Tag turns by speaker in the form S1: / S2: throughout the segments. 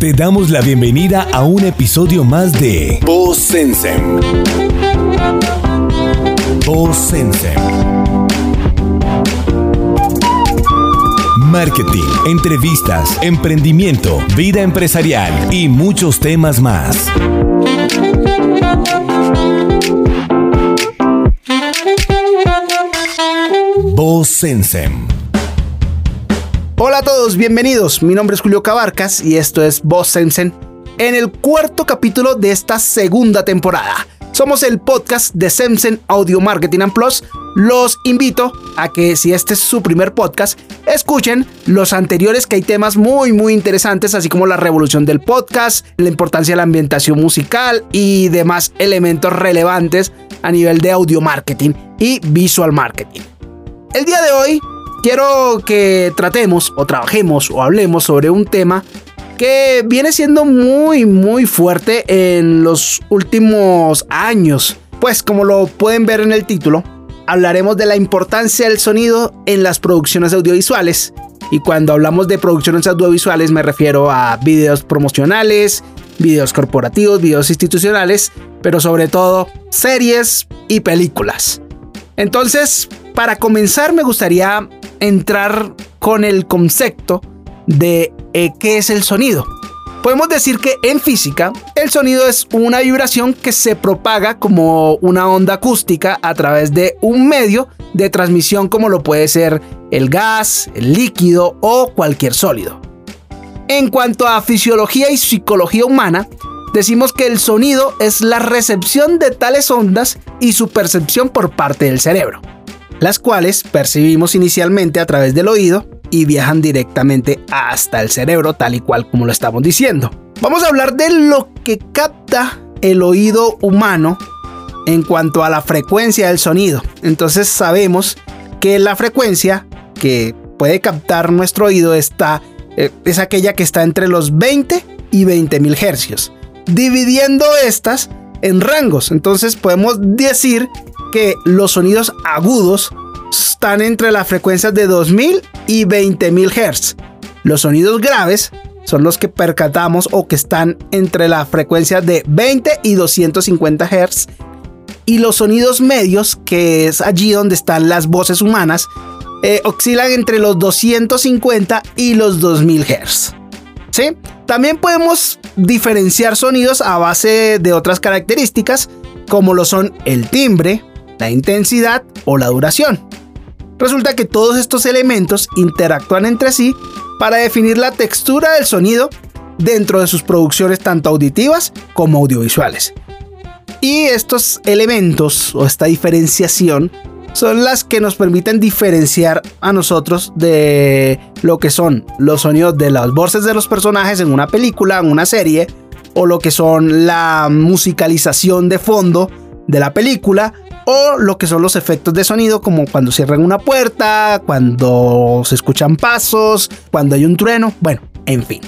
S1: Te damos la bienvenida a un episodio más de Voz Sensem. Marketing, entrevistas, emprendimiento, vida empresarial y muchos temas más. Voz.
S2: Hola a todos, bienvenidos. Mi nombre es Julio Cabarcas y esto es Voz Sensen en el cuarto capítulo de esta segunda temporada. Somos el podcast de Sensen Audio Marketing Plus. Los invito a que si este es su primer podcast, escuchen los anteriores que hay temas muy muy interesantes, así como la revolución del podcast, la importancia de la ambientación musical y demás elementos relevantes a nivel de audio marketing y visual marketing. El día de hoy quiero que tratemos o trabajemos o hablemos sobre un tema que viene siendo muy muy fuerte en los últimos años. Pues como lo pueden ver en el título, hablaremos de la importancia del sonido en las producciones audiovisuales. Y cuando hablamos de producciones audiovisuales me refiero a videos promocionales, videos corporativos, videos institucionales, pero sobre todo series y películas. Entonces, para comenzar me gustaría entrar con el concepto de eh, qué es el sonido. Podemos decir que en física el sonido es una vibración que se propaga como una onda acústica a través de un medio de transmisión como lo puede ser el gas, el líquido o cualquier sólido. En cuanto a fisiología y psicología humana, decimos que el sonido es la recepción de tales ondas y su percepción por parte del cerebro las cuales percibimos inicialmente a través del oído y viajan directamente hasta el cerebro, tal y cual como lo estamos diciendo. Vamos a hablar de lo que capta el oído humano en cuanto a la frecuencia del sonido. Entonces sabemos que la frecuencia que puede captar nuestro oído está, eh, es aquella que está entre los 20 y 20 mil hercios. Dividiendo estas en rangos, entonces podemos decir que los sonidos agudos están entre las frecuencias de 2000 y 20000 Hz. Los sonidos graves son los que percatamos o que están entre las frecuencias de 20 y 250 Hz. Y los sonidos medios, que es allí donde están las voces humanas, eh, oscilan entre los 250 y los 2000 Hz. ¿Sí? También podemos diferenciar sonidos a base de otras características, como lo son el timbre, la intensidad o la duración. Resulta que todos estos elementos interactúan entre sí para definir la textura del sonido dentro de sus producciones tanto auditivas como audiovisuales. Y estos elementos o esta diferenciación son las que nos permiten diferenciar a nosotros de lo que son los sonidos de las voces de los personajes en una película, en una serie, o lo que son la musicalización de fondo de la película, o lo que son los efectos de sonido como cuando cierran una puerta, cuando se escuchan pasos, cuando hay un trueno, bueno, en fin.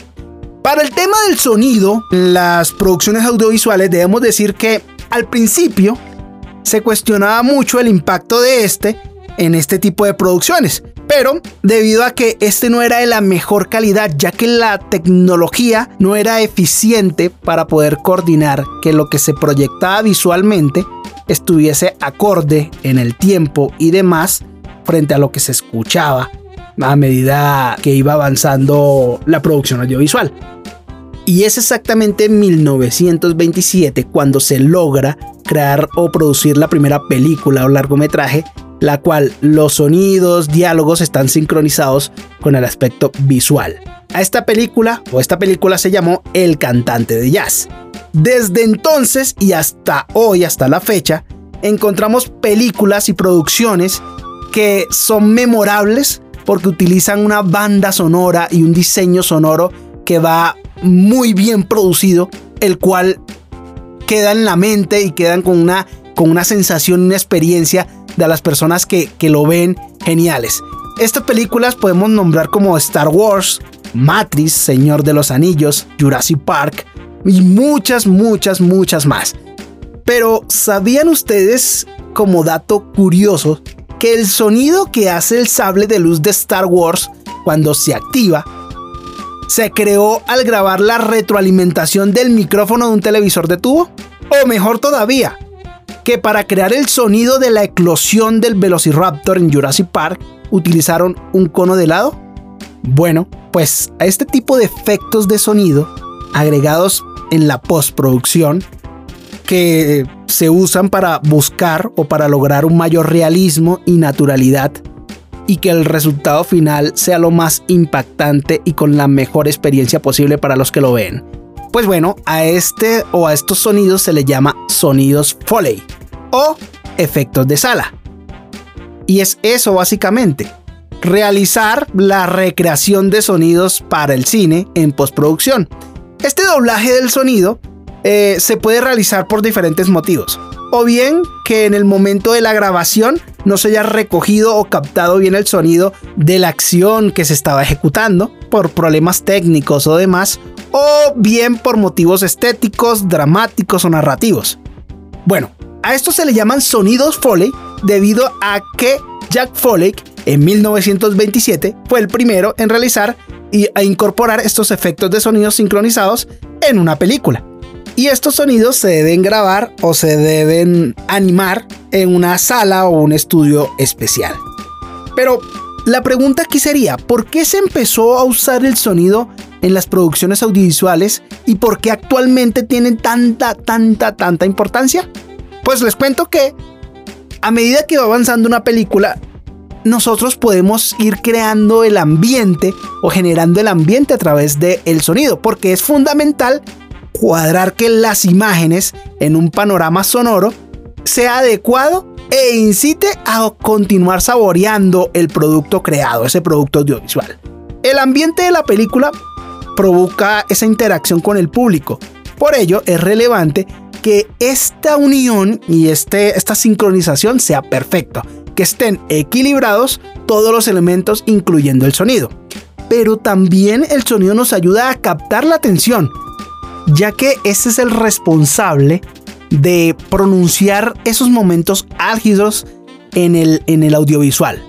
S2: Para el tema del sonido, las producciones audiovisuales debemos decir que al principio se cuestionaba mucho el impacto de este en este tipo de producciones, pero debido a que este no era de la mejor calidad, ya que la tecnología no era eficiente para poder coordinar que lo que se proyectaba visualmente estuviese acorde en el tiempo y demás frente a lo que se escuchaba a medida que iba avanzando la producción audiovisual. Y es exactamente en 1927 cuando se logra crear o producir la primera película o largometraje, la cual los sonidos, diálogos están sincronizados con el aspecto visual. A esta película o esta película se llamó El cantante de jazz desde entonces y hasta hoy, hasta la fecha, encontramos películas y producciones que son memorables porque utilizan una banda sonora y un diseño sonoro que va muy bien producido, el cual queda en la mente y quedan con una, con una sensación, una experiencia de las personas que, que lo ven geniales. Estas películas podemos nombrar como Star Wars, Matrix, Señor de los Anillos, Jurassic Park, y muchas, muchas, muchas más. Pero ¿sabían ustedes, como dato curioso, que el sonido que hace el sable de luz de Star Wars cuando se activa se creó al grabar la retroalimentación del micrófono de un televisor de tubo? O mejor todavía, que para crear el sonido de la eclosión del Velociraptor en Jurassic Park utilizaron un cono de helado? Bueno, pues a este tipo de efectos de sonido agregados en la postproducción que se usan para buscar o para lograr un mayor realismo y naturalidad y que el resultado final sea lo más impactante y con la mejor experiencia posible para los que lo ven. Pues bueno, a este o a estos sonidos se le llama sonidos Foley o efectos de sala. Y es eso básicamente, realizar la recreación de sonidos para el cine en postproducción. Este doblaje del sonido eh, se puede realizar por diferentes motivos. O bien que en el momento de la grabación no se haya recogido o captado bien el sonido de la acción que se estaba ejecutando por problemas técnicos o demás, o bien por motivos estéticos, dramáticos o narrativos. Bueno, a esto se le llaman sonidos Foley debido a que Jack Foley en 1927 fue el primero en realizar y a incorporar estos efectos de sonido sincronizados en una película. Y estos sonidos se deben grabar o se deben animar en una sala o un estudio especial. Pero la pregunta aquí sería, ¿por qué se empezó a usar el sonido en las producciones audiovisuales y por qué actualmente tienen tanta, tanta, tanta importancia? Pues les cuento que a medida que va avanzando una película, nosotros podemos ir creando el ambiente o generando el ambiente a través del sonido, porque es fundamental cuadrar que las imágenes en un panorama sonoro sea adecuado e incite a continuar saboreando el producto creado, ese producto audiovisual. El ambiente de la película provoca esa interacción con el público. Por ello es relevante que esta unión y este, esta sincronización sea perfecta, que estén equilibrados todos los elementos incluyendo el sonido. Pero también el sonido nos ayuda a captar la atención, ya que este es el responsable de pronunciar esos momentos álgidos en el, en el audiovisual.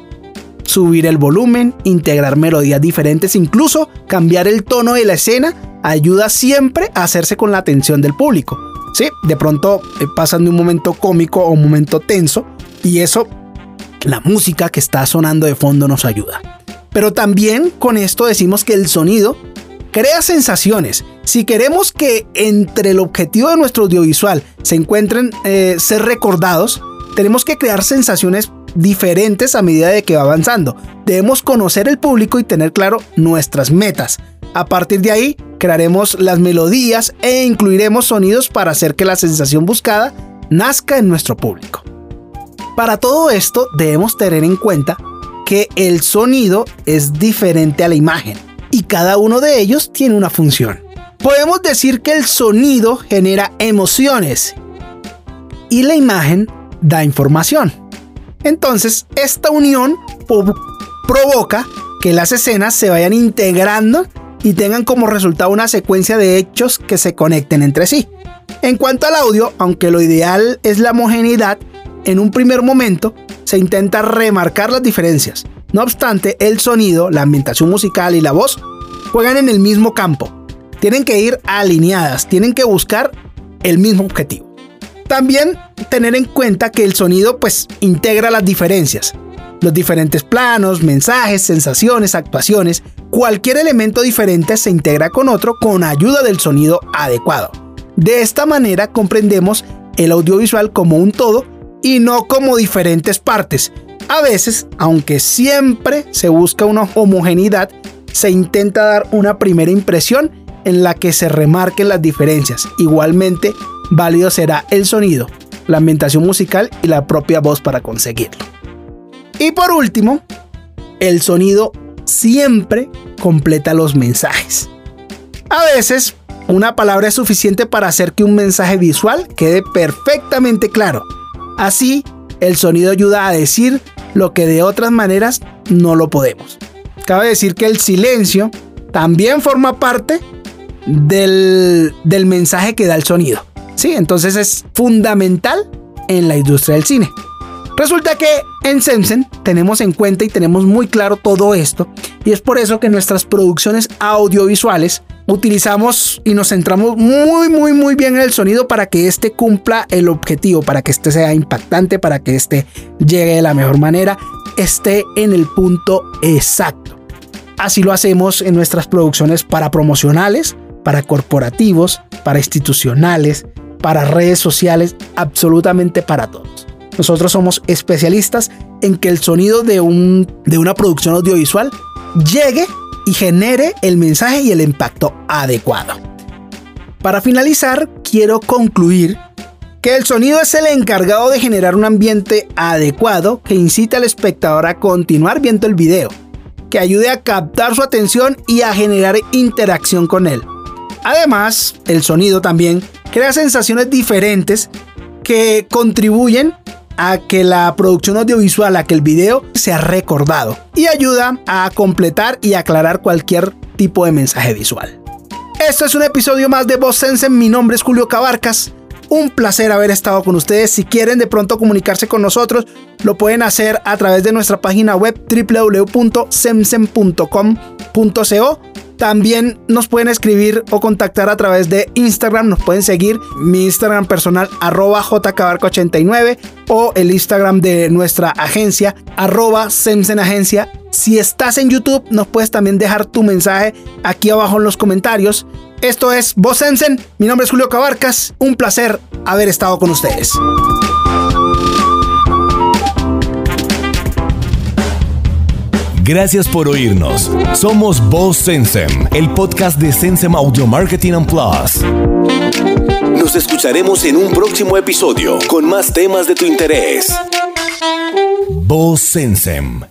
S2: Subir el volumen, integrar melodías diferentes, incluso cambiar el tono de la escena, ayuda siempre a hacerse con la atención del público. Sí, de pronto eh, pasan de un momento cómico a un momento tenso y eso, la música que está sonando de fondo nos ayuda. Pero también con esto decimos que el sonido crea sensaciones. Si queremos que entre el objetivo de nuestro audiovisual se encuentren eh, ser recordados, tenemos que crear sensaciones diferentes a medida de que va avanzando. Debemos conocer el público y tener claro nuestras metas. A partir de ahí, crearemos las melodías e incluiremos sonidos para hacer que la sensación buscada nazca en nuestro público. Para todo esto debemos tener en cuenta que el sonido es diferente a la imagen y cada uno de ellos tiene una función. Podemos decir que el sonido genera emociones y la imagen da información. Entonces, esta unión provoca que las escenas se vayan integrando y tengan como resultado una secuencia de hechos que se conecten entre sí. En cuanto al audio, aunque lo ideal es la homogeneidad, en un primer momento se intenta remarcar las diferencias. No obstante, el sonido, la ambientación musical y la voz juegan en el mismo campo. Tienen que ir alineadas, tienen que buscar el mismo objetivo. También tener en cuenta que el sonido pues integra las diferencias los diferentes planos, mensajes, sensaciones, actuaciones, cualquier elemento diferente se integra con otro con ayuda del sonido adecuado. De esta manera comprendemos el audiovisual como un todo y no como diferentes partes. A veces, aunque siempre se busca una homogeneidad, se intenta dar una primera impresión en la que se remarquen las diferencias. Igualmente, válido será el sonido, la ambientación musical y la propia voz para conseguirlo. Y por último, el sonido siempre completa los mensajes. A veces, una palabra es suficiente para hacer que un mensaje visual quede perfectamente claro. Así, el sonido ayuda a decir lo que de otras maneras no lo podemos. Cabe decir que el silencio también forma parte del, del mensaje que da el sonido. Sí, entonces es fundamental en la industria del cine. Resulta que en Semsen tenemos en cuenta y tenemos muy claro todo esto Y es por eso que en nuestras producciones audiovisuales utilizamos y nos centramos muy, muy, muy bien en el sonido para que éste cumpla el objetivo, para que éste sea impactante, para que éste llegue de la mejor manera, esté en el punto exacto. Así lo hacemos en nuestras producciones para promocionales, para corporativos, para institucionales, para redes sociales, absolutamente para todos. Nosotros somos especialistas en que el sonido de, un, de una producción audiovisual llegue y genere el mensaje y el impacto adecuado. Para finalizar, quiero concluir que el sonido es el encargado de generar un ambiente adecuado que incite al espectador a continuar viendo el video, que ayude a captar su atención y a generar interacción con él. Además, el sonido también crea sensaciones diferentes que contribuyen a que la producción audiovisual, a que el video sea recordado y ayuda a completar y aclarar cualquier tipo de mensaje visual. Esto es un episodio más de Voz Sense. Mi nombre es Julio Cabarcas. Un placer haber estado con ustedes. Si quieren de pronto comunicarse con nosotros, lo pueden hacer a través de nuestra página web www.semsen.com.co también nos pueden escribir o contactar a través de Instagram. Nos pueden seguir mi Instagram personal arroba jcabarca89 o el Instagram de nuestra agencia arroba Agencia. Si estás en YouTube nos puedes también dejar tu mensaje aquí abajo en los comentarios. Esto es Voz Sensen. Mi nombre es Julio Cabarcas. Un placer haber estado con ustedes.
S1: Gracias por oírnos. Somos Voz Sensem, el podcast de Sensem Audio Marketing and Plus. Nos escucharemos en un próximo episodio con más temas de tu interés. Voz Sensem.